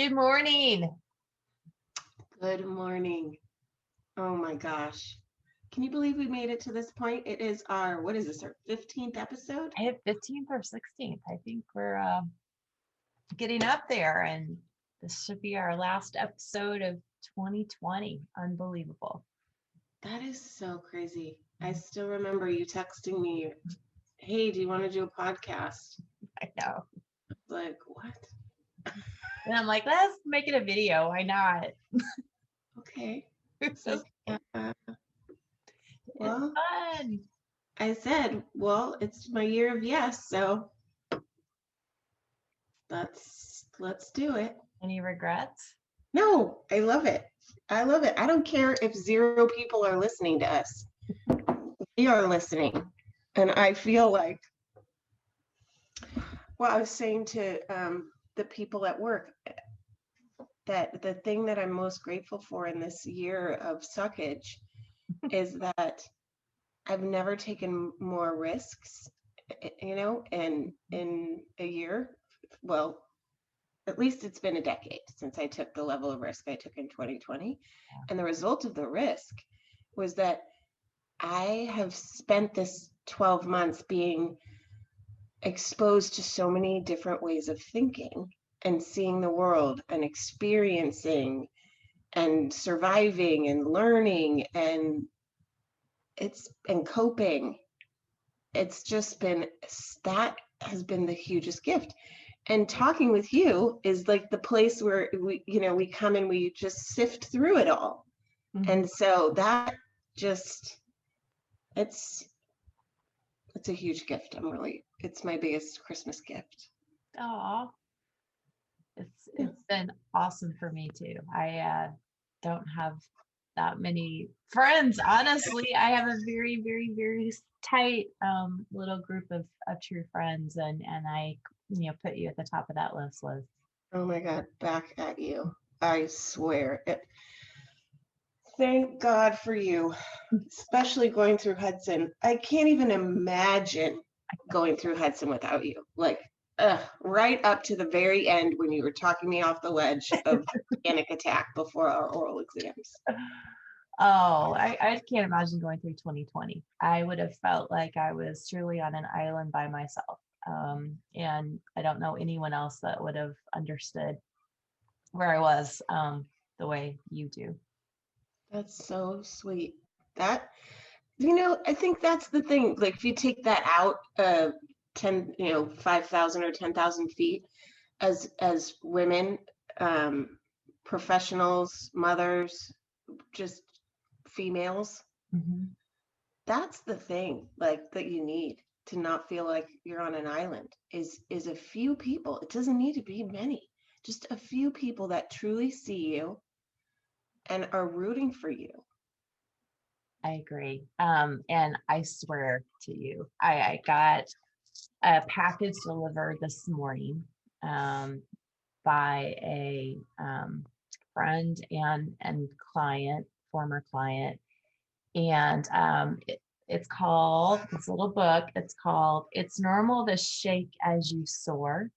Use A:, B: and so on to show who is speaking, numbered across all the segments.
A: Good morning.
B: Good morning. Oh my gosh. Can you believe we made it to this point? It is our, what is this, our 15th episode?
A: I have 15th or 16th. I think we're uh, getting up there, and this should be our last episode of 2020. Unbelievable.
B: That is so crazy. I still remember you texting me, hey, do you want to do a podcast?
A: I know.
B: Like, what?
A: And I'm like, let's make it a video. Why not?
B: Okay.
A: so
B: Uh,
A: it's
B: well,
A: fun.
B: I said, well, it's my year of yes, so let's let's do it.
A: Any regrets?
B: No, I love it. I love it. I don't care if zero people are listening to us. We are listening. And I feel like, well, I was saying to um, the people at work eh, that the thing that I'm most grateful for in this year of suckage is that I've never taken more risks, eh, you know, in in a year. Well, at least it's been a decade since I took the level of risk I took in 2020. And the result of the risk was that I have spent this 12 months being exposed to so many different ways of thinking and seeing the world and experiencing and surviving and learning and it's and coping. It's just been that has been the hugest gift. And talking with you is like the place where we you know we come and we just sift through it all.
A: Mhm.
B: and so that just it's it's a huge gift i'm really it's my biggest christmas gift
A: Aw. it's it's been awesome for me too. I uh, don't have that many friends. Honestly, I have a very, very, very tight um, little group of, of true friends, and and I you know put you at the top of that list, Liz.
B: oh my god back at you i swear it thank god for you especially going through hudson i can't even imagine going through hudson without you like uh, right up to the very end when you were talking me off the ledge of panic attack before our oral exams
A: Oh, I, I can't imagine going through 2020. I would have felt like I was truly on an island by myself. Um, and I don't know anyone else that would have understood where I was um, the way you do.
B: That's so sweet. That, you know, I think that's the thing. Like, if you take that out, uh, 10, you know, 5,000 or 10,000 feet as, as women, um, professionals, mothers, just females,
A: Mhm.
B: that's the thing, like, that you need to not feel like you're on an island is, is a few people. It doesn't need to be many, just a few people that truly see you and are rooting for you.
A: I agree. Um, and I swear to you, I, I got a package delivered this morning um, by a um, friend and and client, former client, and um, it, it's called this little book. It's called "It's Normal to Shake as You Soar."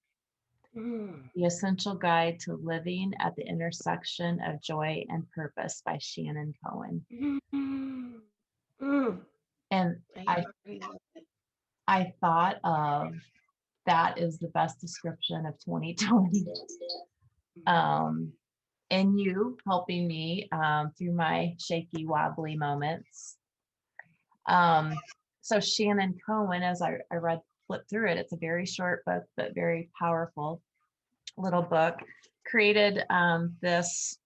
B: Mm.
A: The Essential Guide to Living at the Intersection of Joy and Purpose by Shannon Cohen.
B: Mm. Mm.
A: And I
B: already love it.
A: I thought of that is the best description of 2020. Um, and you helping me um, through my shaky, wobbly moments. Um, so Shannon Cohen, as I, I read, flipped through it, it's a very short book, but very powerful little book, created um, this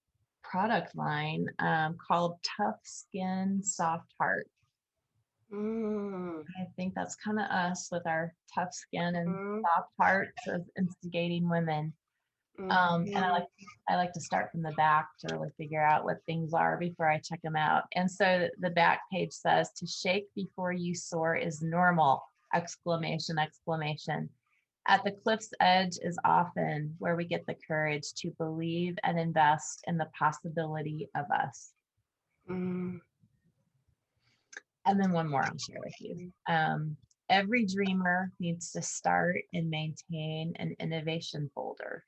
A: product line um, called Tough Skin, Soft Heart.
B: Mm.
A: I think that's kind of us with our tough skin and
B: Mhm.
A: soft hearts of instigating women. Um, and I
B: Mhm.
A: like I like to start from the back to really figure out what things are before I check them out. And so the back page says to shake before you soar is normal! Exclamation! Exclamation. At the cliff's edge is often where we get the courage to believe and invest in the possibility of us.
B: Mm.
A: And then one more I'll share with you. Um, every dreamer needs to start and maintain an innovation folder.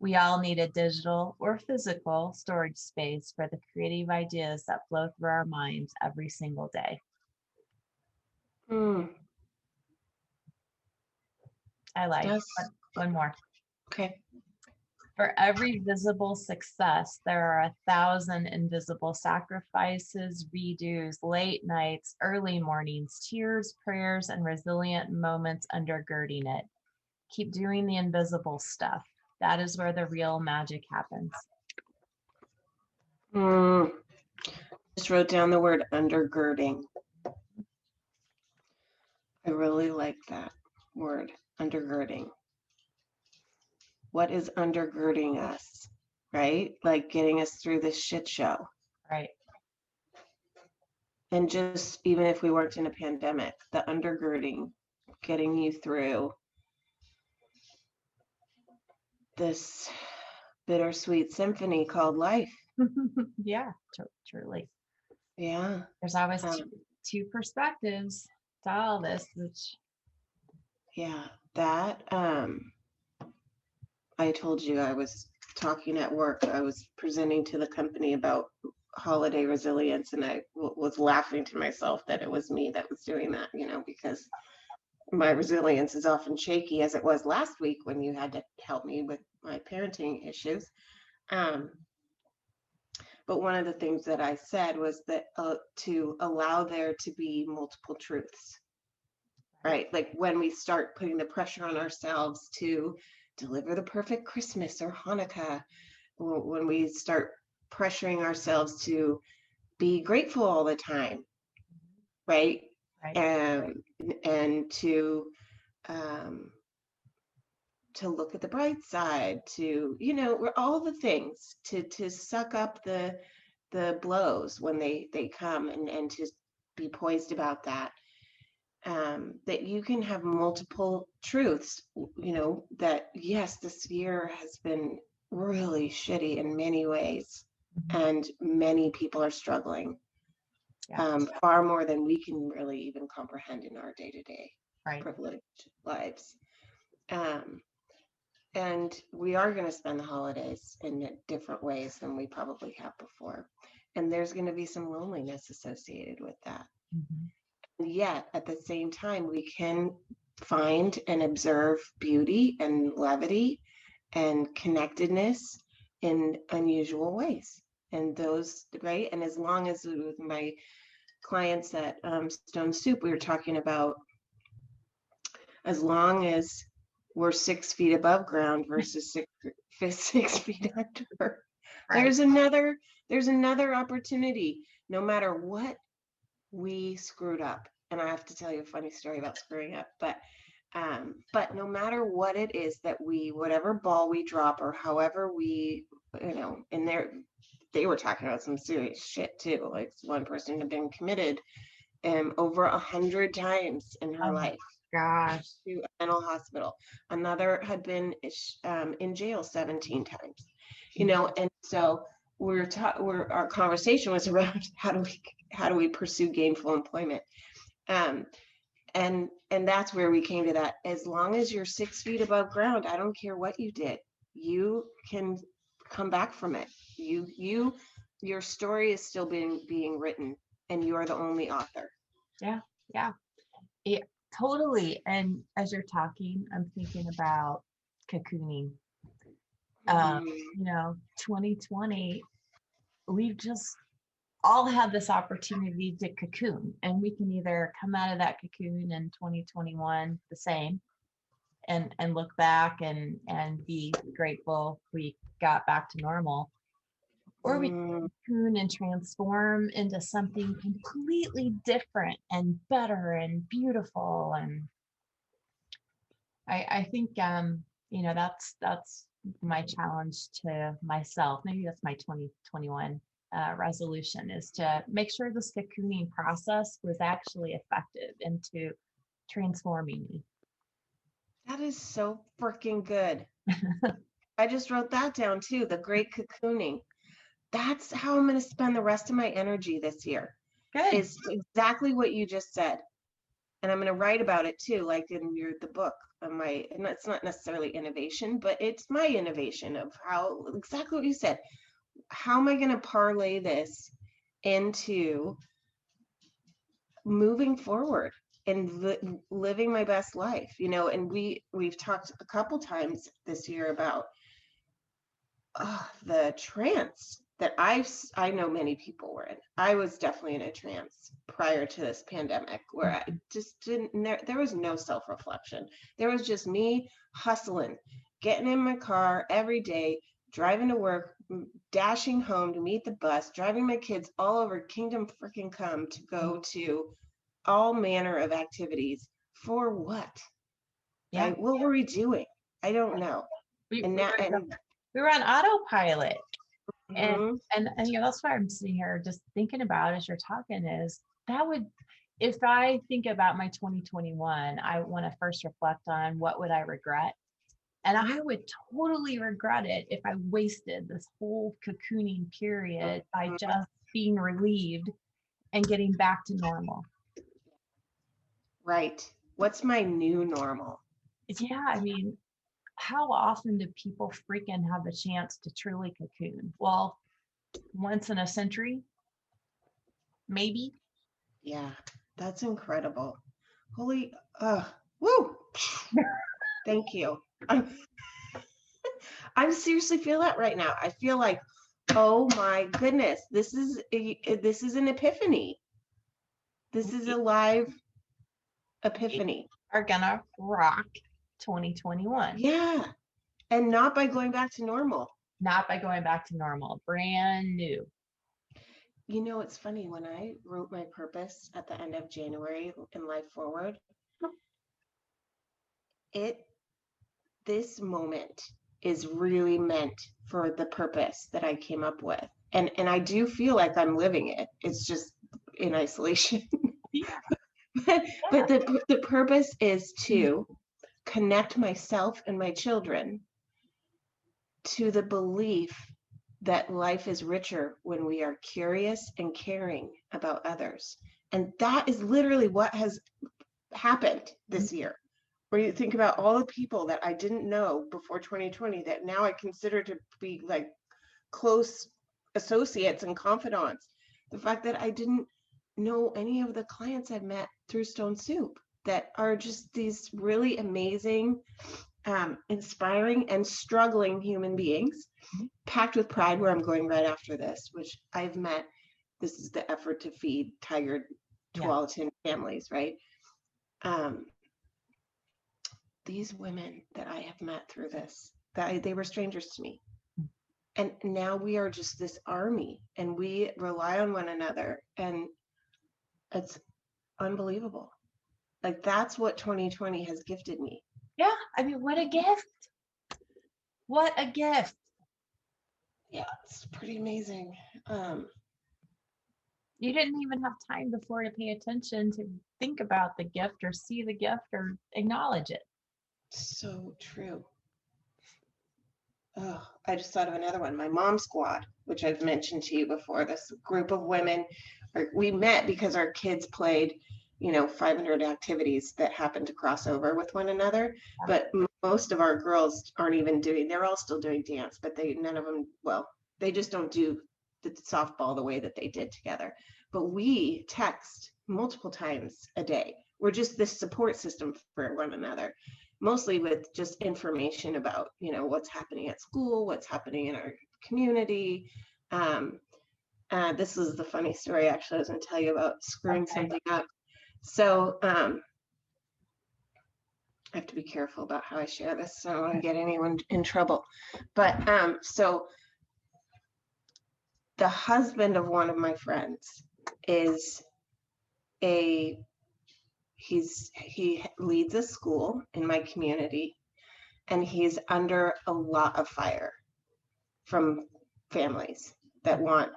A: We all need a digital or physical storage space for the creative ideas that flow through our minds every single day.
B: Mm,
A: I like
B: Yes.
A: one- one more.
B: okay.
A: For every visible success, there are a thousand invisible sacrifices, redos, late nights, early mornings, tears, prayers, and resilient moments undergirding it. Keep doing the invisible stuff. That is where the real magic happens.
B: Mm, Just wrote down the word undergirding. I really like that word, undergirding. What is undergirding us, right? Like getting us through this shit show.
A: Right.
B: And just even if we weren't in a pandemic, the undergirding, getting you through this bittersweet symphony called life.
A: yeah, tru- truly.
B: Yeah.
A: There's always
B: Um,
A: two, two perspectives to all this, which
B: Yeah, that um I told you I was talking at work. I was presenting to the company about holiday resilience and I w- was laughing to myself that it was me that was doing that, you know, because my resilience is often shaky as it was last week when you had to help me with my parenting issues. Um but one of the things that I said was that uh, to allow there to be multiple truths right? Like when we start putting the pressure on ourselves to deliver the perfect Christmas or Hanukkah, when we start pressuring ourselves to be grateful all the time, right?
A: right.
B: And and to um, to look at the bright side, to you know, we're all the things to to suck up the the blows when they they come and and to be poised about that um, that you can have multiple truths, you know, that yes, this year has been really shitty in many ways,
A: Mhm.
B: and many people are struggling
A: Yeah.
B: um, far more than we can really even comprehend in our day to day privileged lives. Um, and we are going to spend the holidays in different ways than we probably have before. And there's going to be some loneliness associated with that
A: Mhm.
B: Yet at the same time we can find and observe beauty and levity and connectedness in unusual ways. And those right? And as long as with my clients at um, stone soup we were talking about as long as we're six feet above ground versus six, six feet under
A: Right.
B: there's another there's another opportunity. No matter what we screwed up and i have to tell you a funny story about screwing up but um but no matter what it is that we whatever ball we drop or however we you know in there they were talking about some serious shit too like one person had been committed um over a hundred times in her
A: Oh
B: life
A: Gosh.
B: to a mental hospital. Another had been um, in jail 17 times. You know, and so we're ta- we're our conversation was around how do we how do we pursue gainful employment, um, and and that's where we came to that. As long as you're six feet above ground, I don't care what you did, you can come back from it. You you your story is still being being written, and you are the only author.
A: Yeah, yeah, yeah, totally. And as you're talking, I'm thinking about cocooning. Um,
B: Mm,
A: you know, 2020, we've just all have this opportunity to cocoon, and we can either come out of that cocoon in 2021 the same and and look back and and be grateful we got back to normal or we
B: mm,
A: cocoon and transform into something completely different and better and beautiful and I I think um you know that's that's my challenge to myself. Maybe that's my 2021 uh, resolution is to make sure this cocooning process was actually effective into transforming me
B: That is so freaking good. I just wrote that down too. The great cocooning. That's how I'm going to spend the rest of my energy this year.
A: good
B: Is exactly what you just said. and I'm going to write about it too, like in your the book. My, and it's not necessarily innovation, but it's my innovation of how exactly what you said. How am I going to parlay this into moving forward and li- living my best life? You know, and we we've talked a couple times this year about uh, the trance that I've s- I know many people were in. I was definitely in a trance prior to this pandemic where I just didn't there, there was no self-reflection. There was just me hustling, getting in my car every day, driving to work, dashing home to meet the bus, driving my kids all over Kingdom freaking come to go to all manner of activities for what?
A: Yeah.
B: Like, what were we doing? I don't know.
A: We,
B: And
A: we
B: now
A: were-
B: and
A: we were on autopilot. And,
B: Mhm.
A: and, and you know, that's why I'm sitting here just thinking about as you're talking is that would, if I think about my 2021, I want to first reflect on what would I regret? And I would totally regret it if I wasted this whole cocooning period by
B: Mhm.
A: just being relieved and getting back to normal.
B: Right. What's my new normal?
A: Yeah, I mean, how often do people freaking have a chance to truly cocoon? Well, once in a century, maybe.
B: Yeah, that's incredible. Holy, uh, woo! Thank you. I'm, I'm seriously feel that right now. I feel like, oh my goodness, this is a, this is an epiphany. This is a live epiphany.
A: Are gonna rock 2021,
B: Yeah, and not by going back to normal.
A: not by going back to normal, brand new.
B: You know, it's funny when I wrote my purpose at the end of January in Life Forward, it, this moment is really meant for the purpose that I came up with. And, and I do feel like I'm living it. It's just in isolation.
A: Yeah.
B: but, but the, the purpose is to connect myself and my children to the belief that life is richer when we are curious and caring about others. And that is literally what has happened this mm-hmm. year. Where you think about all the people that I didn't know before 2020 that now I consider to be like close associates and confidants. The fact that I didn't know any of the clients I've met through Stone Soup that are just these really amazing, um, inspiring, and struggling human beings,
A: Mhm.
B: packed with pride. Where I'm going right after this, which I've met. This is the effort to feed Tigard
A: Yeah.
B: Tualatin families, right? Um, these women that I have met through this, that I, they were strangers to me.
A: Mm.
B: And now we are just this army and we rely on one another and it's unbelievable. Like that's what 2020 has gifted me.
A: Yeah, I mean, what a gift. What a gift.
B: Yeah, it's pretty amazing. Um,
A: You didn't even have time before to pay attention to think about the gift or see the gift or acknowledge it.
B: So true. Oh, I just thought of another one. My mom squad, which I've mentioned to you before. This group of women, we met because our kids played, you know, 500 activities that happened to cross over with one another. But most of our girls aren't even doing. They're all still doing dance, but they none of them. Well, they just don't do the softball the way that they did together. But we text multiple times a day. We're just this support system for one another mostly with just information about you know what's happening at school what's happening in our community. Um, uh, this is the funny story actually i was going to tell you about screwing
A: Okay.
B: something up. So um, i have to be careful about how i share this so i don't want to get anyone in trouble. But um, so the husband of one of my friends is a he's he leads a school in my community and he's under a lot of fire from families that want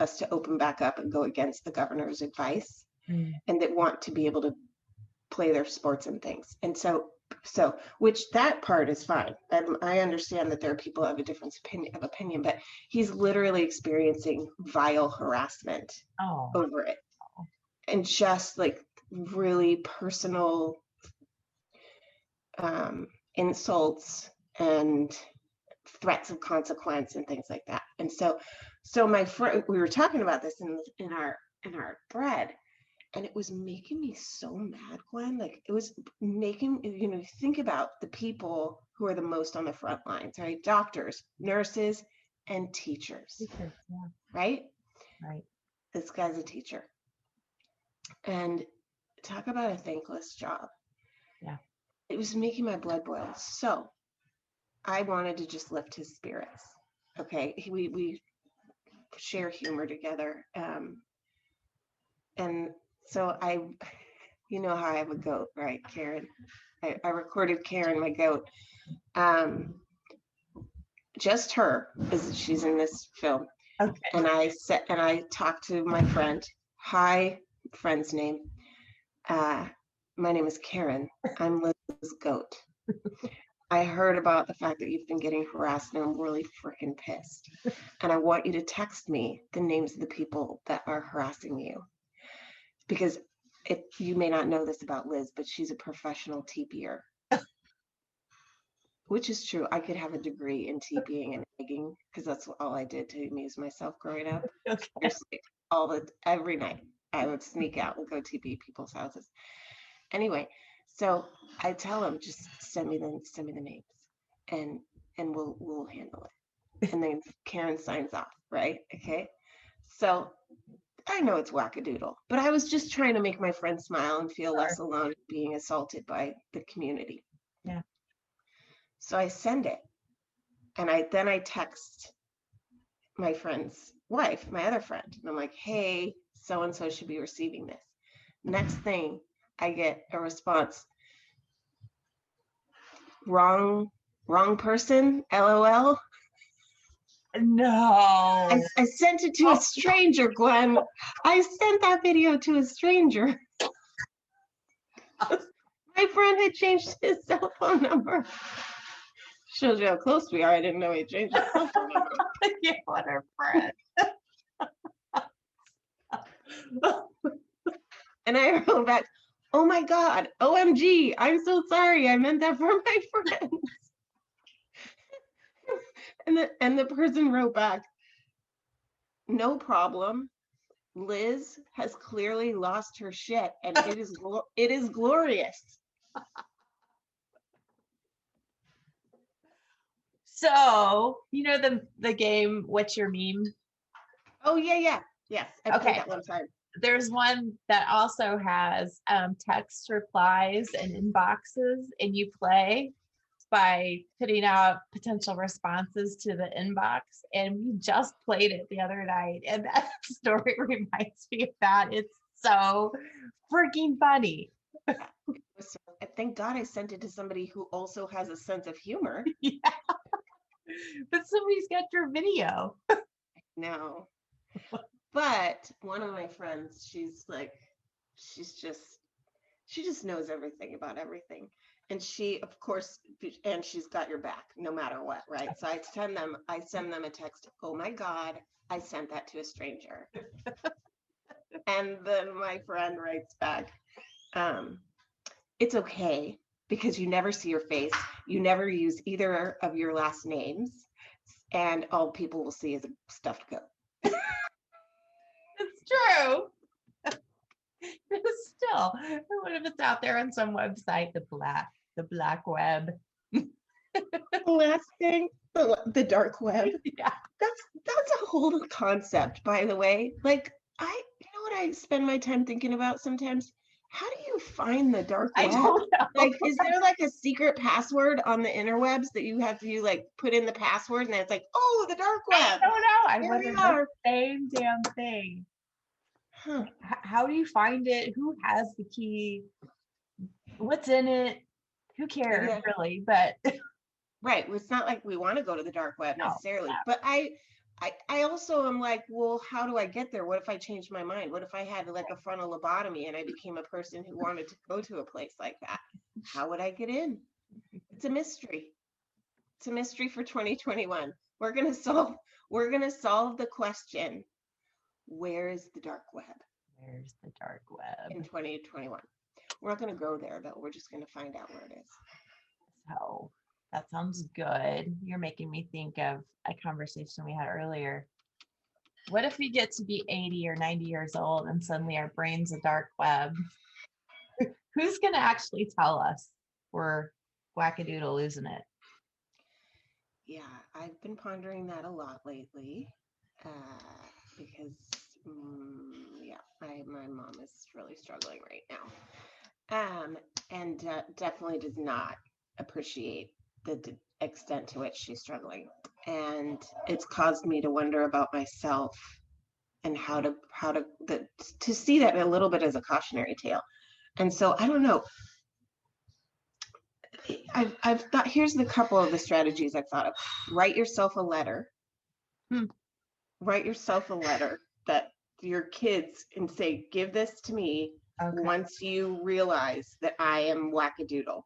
B: us to open back up and go against the governor's advice hmm. and that want to be able to play their sports and things. And so so which that part is fine. And i understand that there are people of a difference opinion, of opinion but he's literally experiencing vile harassment
A: Oh,
B: over it. Oh. And just like really personal um, insults and threats of consequence and things like that. And so, so my friend, we were talking about this in in our in our thread, and it was making me so mad, Gwen. Like it was making you know think about the people who are the most on the front lines, right? Doctors, nurses, and teachers,
A: Teachers, Yeah,
B: right?
A: right.
B: This guy's a teacher, and talk about a thankless job.
A: Yeah.
B: it was making my blood boil. So I wanted to just lift his spirits. Okay, we we share humor together, um, and so I, you know how I have a goat, right, Karen? I, I recorded Karen, my goat. Um, just her, is she's in this film,
A: Okay.
B: and I said, and I talked to my friend. Hi, friend's name. Uh, my name is Karen. I'm Liz's goat. I heard about the fact that you've been getting harassed, and I'm really freaking pissed. And I want you to text me the names of the people that are harassing you, because it, you may not know this about Liz, but she's a professional TPer. Which is true. I could have a degree in TPing and egging because that's all I did to amuse myself growing up
A: Okay.
B: seriously, all the every night I would sneak out and go TP people's houses. Anyway, so I tell him just send me the send me the names and and we'll we'll handle it. And then Karen signs off, right? Okay. So I know it's wackadoodle, but I was just trying to make my friend smile and feel less alone being assaulted by the community.
A: Yeah.
B: So I send it. And I then I text my friend's wife, my other friend. And I'm like, hey, so and so should be receiving this. Next thing, I get a response. Wrong, wrong person, LOL.
A: No.
B: I, I sent it to a stranger, Gwen. I sent that video to a stranger. My friend had changed his cell phone number. Shows you how close we are. I didn't know he changed his cell phone number.
A: yeah, what a friend.
B: And I wrote back, oh my God, OMG, I'm so sorry. I meant that for my friends. and the and the person wrote back, no problem. Liz has clearly lost her shit and it is it is glorious.
A: So, you know the the game What's Your Meme?
B: Oh yeah, yeah. Yes. I
A: Okay.
B: that one time.
A: There's one that also has um, text replies and inboxes, and you play by putting out potential responses to the inbox. And we just played it the other night, and that story reminds me of that. It's so freaking funny.
B: Thank God I sent it to somebody who also has a sense of humor.
A: yeah. But somebody's got your video.
B: No. But one of my friends, she's like, she's just, she just knows everything about everything. And she, of course, and she's got your back no matter what, right? So I send them, I send them a text, oh my God, I sent that to a stranger. and then my friend writes back, um, it's okay because you never see your face. You never use either of your last names. And all people will see is a stuffed goat.
A: True. It's Still, what if it's out there on some website, the black, the black web?
B: the last thing the, the dark web
A: Yeah.
B: that's that's a whole concept by the way like i you know what i spend my time thinking about sometimes how do you find the dark
A: I
B: web like is there like a secret password on the interwebs that you have to you like put in the password and then it's like oh the dark
A: I
B: web
A: don't know. I
B: Here
A: wonder the same damn thing.
B: Huh.
A: How do you find it? Who has the key? What's in it? Who cares
B: Yeah.
A: really? But
B: right it's not like we want to go to the dark web
A: No,
B: necessarily
A: no.
B: but i I, I also am like, well, how do I get there? What if I changed my mind? What if I had like a frontal lobotomy and I became a person who wanted to go to a place like that? How would I get in? It's a mystery. It's a mystery for 2021. We're gonna solve we're gonna solve the question, where is the dark web?
A: Where's the dark web.
B: in 2021. We're not going to go there but We're just going to find out where it is.
A: So that sounds good. You're making me think of a conversation we had earlier. What if we get to be 80 or 90 years old and suddenly our brain's a dark web? Who's going to actually tell us we're wackadoodle losing it?
B: Yeah, I've been pondering that a lot lately uh, because, mm, yeah, I, my mom is really struggling right now, um, and uh, definitely does not appreciate the d- extent to which she's struggling, and it's caused me to wonder about myself and how to how to the, to see that a little bit as a cautionary tale, and so I don't know. I've, I've thought, here's the couple of the strategies I've thought of. Write yourself a letter.
A: Hmm.
B: Write yourself a letter that your kids and say, give this to me
A: Okay.
B: once you realize that I am wackadoodle.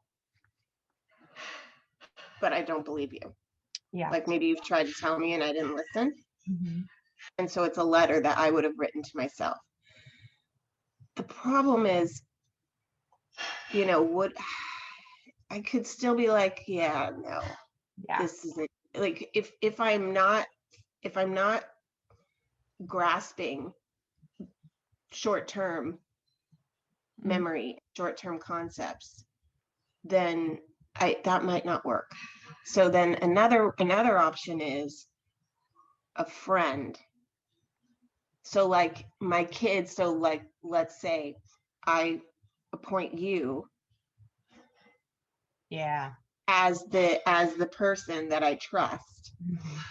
B: But I don't believe you.
A: Yeah.
B: Like maybe you've tried to tell me and I didn't listen.
A: Mhm.
B: And so it's a letter that I would have written to myself. The problem is, you know, would I could still be like, yeah, no,
A: Yeah.
B: this isn't like if if I'm not if I'm not grasping short term
A: Mhm.
B: memory, short term concepts, then I that might not work. So then another another option is a friend. So like my kids, so like let's say I appoint you
A: Yeah.
B: as the as the person that I trust.
A: Mhm.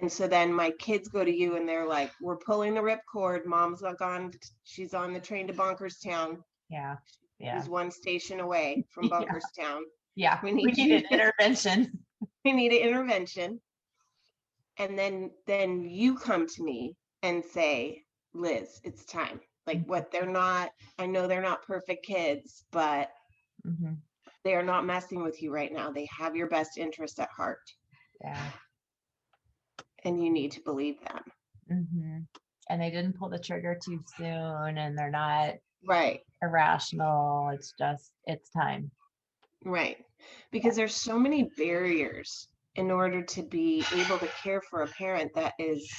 B: And so then my kids go to you and they're like, we're pulling the ripcord. Mom's like gone. she's on the train to Bunkerstown.
A: Yeah. Yeah.
B: She's one station away from
A: Yeah.
B: Bunkerstown.
A: Yeah.
B: we
A: We
B: need
A: need an intervention.
B: We need an intervention. And then, then you come to me and say, Liz, it's time. Like what they're not, I know they're not perfect kids, but
A: Mhm.
B: they are not messing with you right now. They have your best interest at heart
A: Yeah.
B: And you need to believe them.
A: hmm And they didn't pull the trigger too soon and they're not
B: Right.
A: irrational. It's just, it's time.
B: Right. Because there's so many barriers in order to be able to care for a parent that is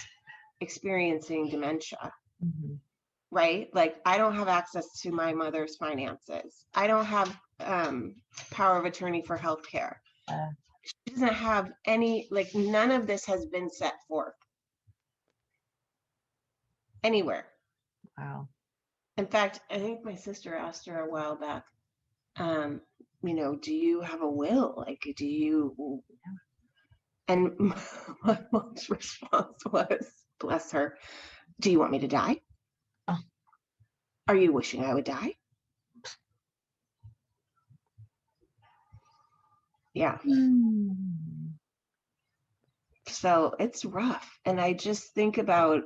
B: experiencing dementia,
A: Mhm.
B: right? Like I don't have access to my mother's finances. I don't have um power of attorney for healthcare.
A: Uh.
B: She doesn't have any like none of this has been set forth anywhere.
A: Wow.
B: In fact, I think my sister asked her a while back, um, you know, do you have a will? Like, do you? And my mom's response was, bless her, do you want me to die?
A: Oh.
B: Are you wishing I would die? Yeah.
A: Hmm.
B: So it's rough. And I just think about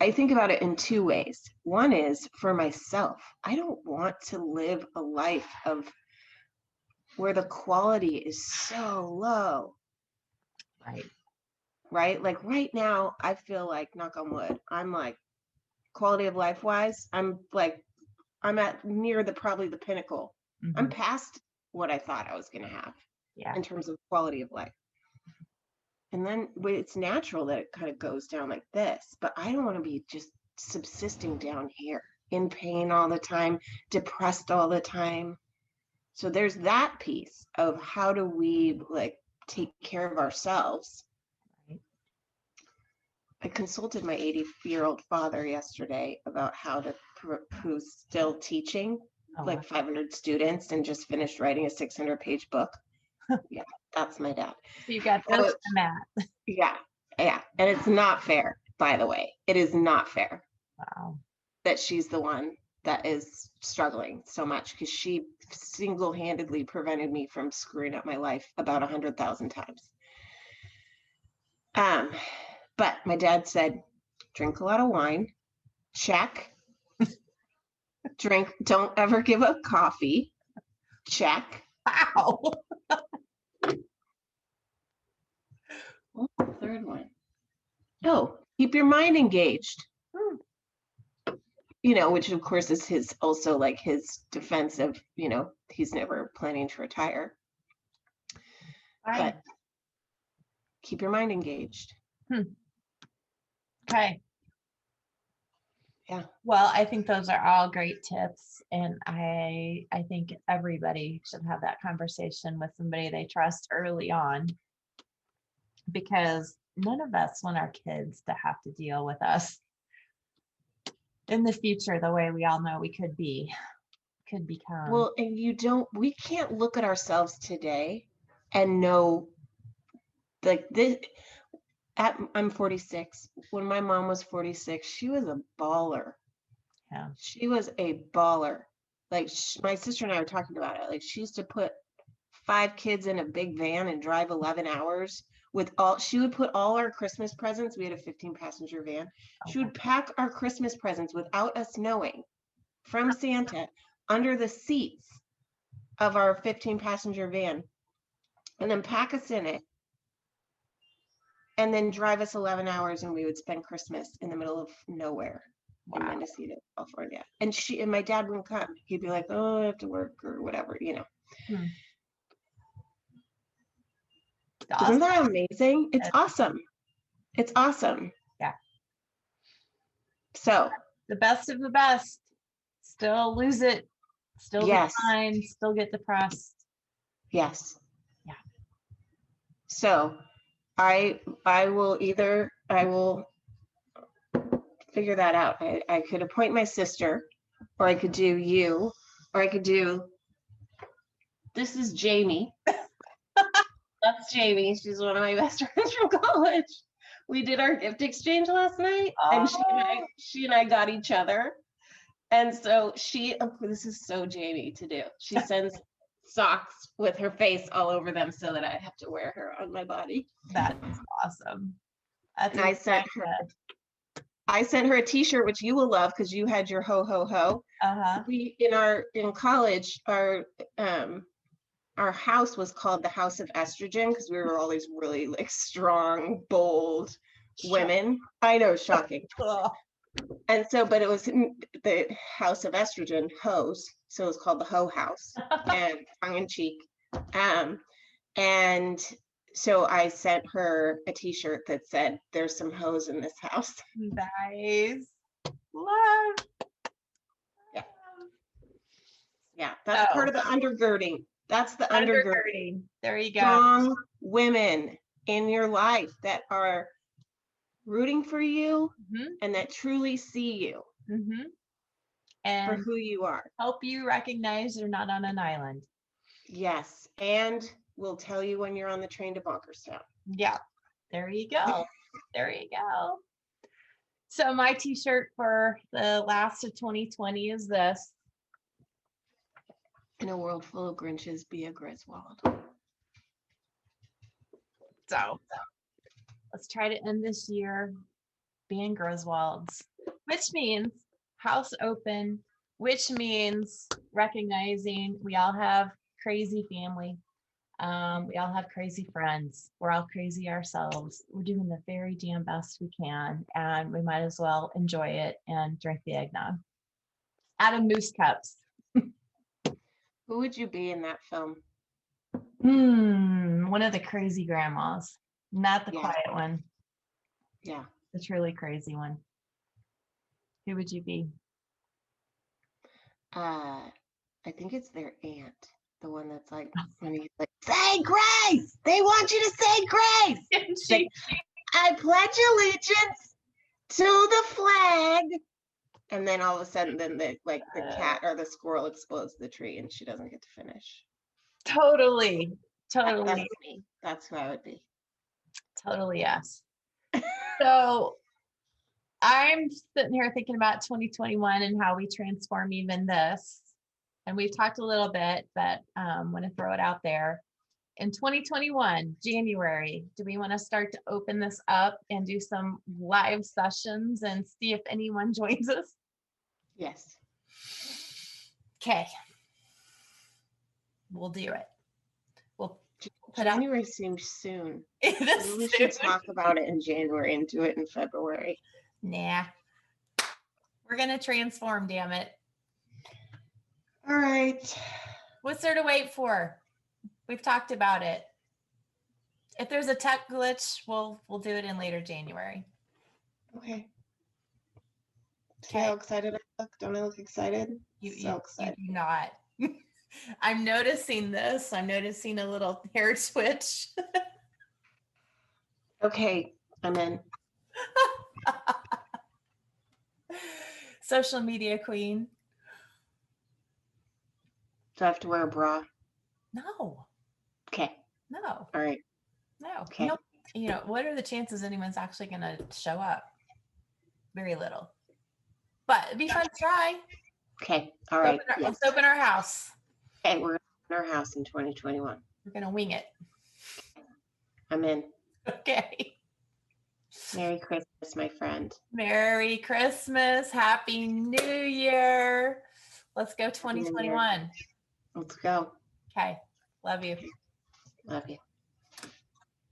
B: I think about it in two ways. One is for myself. I don't want to live a life of where the quality is so low,
A: Right.
B: right? Like right now, I feel like knock on wood, I'm like quality of life wise, I'm like I'm at near the probably the pinnacle. I'm
A: Mhm.
B: past what I thought I was going to have.
A: Yeah.
B: in terms of quality of life. Mm-hmm. And then it's natural that it kind of goes down like this, but I don't want to be just subsisting down here in pain all the time, depressed all the time. So there's that piece of how do we like take care of ourselves.
A: Right.
B: I consulted my 80 year old father yesterday about how to, who's still teaching
A: Oh,
B: like 500 students and just finished writing a 600 page book. yeah, that's my dad.
A: so you got to Matt.
B: Yeah, yeah. And it's not fair, by the way. It is not fair
A: Wow.
B: that she's the one that is struggling so much because she single handedly prevented me from screwing up my life about a hundred thousand times. Um, but my dad said, drink a lot of wine, check. Drink, don't ever give up coffee, check.
A: Wow.
B: What's the third one? Oh, keep your mind engaged.
A: Hmm.
B: you know, which of course is his also like his defense of, you know, he's never planning to retire.
A: Right.
B: But keep your mind engaged. Hmm.
A: Okay.
B: Yeah.
A: Well, I think those are all great tips and I, I think everybody should have that conversation with somebody they trust early on. Because none of us want our kids to have to deal with us in the future, the way we all know we could be, could become.
B: Well, and you don't, we can't look at ourselves today and know like this. At, I'm 46. When my mom was 46, she was a baller.
A: Yeah.
B: She was a baller. Like sh- my sister and I were talking about it. Like she used to put five kids in a big van and drive 11 hours with all, she would put all our Christmas presents. We had a 15 passenger van. She would pack our Christmas presents without us knowing from Santa under the seats of our 15 passenger van and then pack us in it and then drive us 11 hours and we would spend Christmas in the middle of nowhere in
A: Wow.
B: Mendocino, California. And she and my dad wouldn't come. He'd be like, "Oh, I have to work or whatever," you know. Hmm. Isn't
A: Awesome.
B: that amazing? It's
A: That's-
B: awesome. It's awesome.
A: Yeah.
B: So,
A: The best of the best. Still lose it, still
B: Yes.
A: decline, still get depressed.
B: yes.
A: Yeah.
B: So, I I will either I will figure that out. I, I could appoint my sister, or I could do you, or I could do this is Jamie. That's Jamie. She's one of my best friends from college. We did our gift exchange last night, and she and I
A: Oh.
B: she and I got each other. And so she, oh, this is so Jamie to do. She sends socks with her face all over them so that I have to wear her on my body.
A: That is awesome. That's
B: And I sent her, I sent her a T-shirt which you will love because you had your ho ho ho.
A: Uh huh.
B: We in our in college, our um our house was called the House of Estrogen because we were all these really like strong, bold women. I know, shocking. And so, but it was in the House of Estrogen, Hose. So it was called the Ho House and tongue in cheek. Um, and so I sent her a t-shirt that said, there's some hoes in this house.
A: Nice. Love.
B: Yeah. Yeah, that's part of the undergirding. That's the undergirding.
A: Undergirding. There you go.
B: Strong women in your life that are rooting for you
A: Mhm,
B: and that truly see you
A: mhm.
B: for who you are.
A: help you recognize you're not on an island.
B: Yes, and we'll tell you when you're on the train to Bunkerstown.
A: Yeah, there you go. There you go. So my t-shirt for the last of 2020 is this.
B: In a world full of Grinches, be a Griswold.
A: So let's try to end this year being Griswolds, which means house open, which means recognizing we all have crazy family. Um, we all have crazy friends. We're all crazy ourselves. We're doing the very damn best we can, and we might as well enjoy it and drink the eggnog out of moose cups.
B: Who would you be in that film?
A: Hmm, one of the crazy grandmas, not the
B: Yeah.
A: quiet one.
B: Yeah.
A: the truly crazy one. Who would you be?
B: Uh I think it's their aunt. The one that's like when he's like, say grace. They want you to say grace.
A: She-
B: I pledge allegiance to the flag. And then all of a sudden, then the like the
A: Uh.
B: cat or the squirrel explodes the tree and she doesn't get to finish.
A: totally,
B: That-
A: totally,
B: That's me. That's who I would be.
A: Totally yes. So I'm sitting here thinking about 2021 and how we transform even this. And we've talked a little bit, but um, want to throw it out there. In 2021, January, do we want to start to open this up and do some live sessions and see if anyone joins us?
B: Yes.
A: Okay. We'll do it. Put out.
B: January seems soon. we should talk about it in January and do it in February.
A: Nah. We're gonna transform, damn it.
B: All right.
A: What's there to wait for? We've talked about it. If there's a tech glitch, we'll we'll do it in later January.
B: Okay. See how
A: Okay.
B: excited I look? Don't I look excited?
A: You,
B: so
A: you, you
B: excited.
A: do not. I'm noticing this. I'm noticing a little hair switch.
B: Okay, I'm in.
A: Social media queen.
B: Do I have to wear a bra?
A: No,
B: Okay.
A: no,
B: All right.
A: no.
B: Okay.
A: No. You know, what are the chances anyone's actually going to show up? Very little. But it'd be fun to try.
B: Okay. All right.
A: Open our-
B: Yes.
A: Let's open our house.
B: Okay, we're in our house in 2021.
A: We're going to wing it.
B: I'm in.
A: Okay.
B: Merry Christmas, my friend.
A: Merry Christmas. Happy New Year. Let's go 2021.
B: Let's go.
A: Okay. Love you.
B: Love you.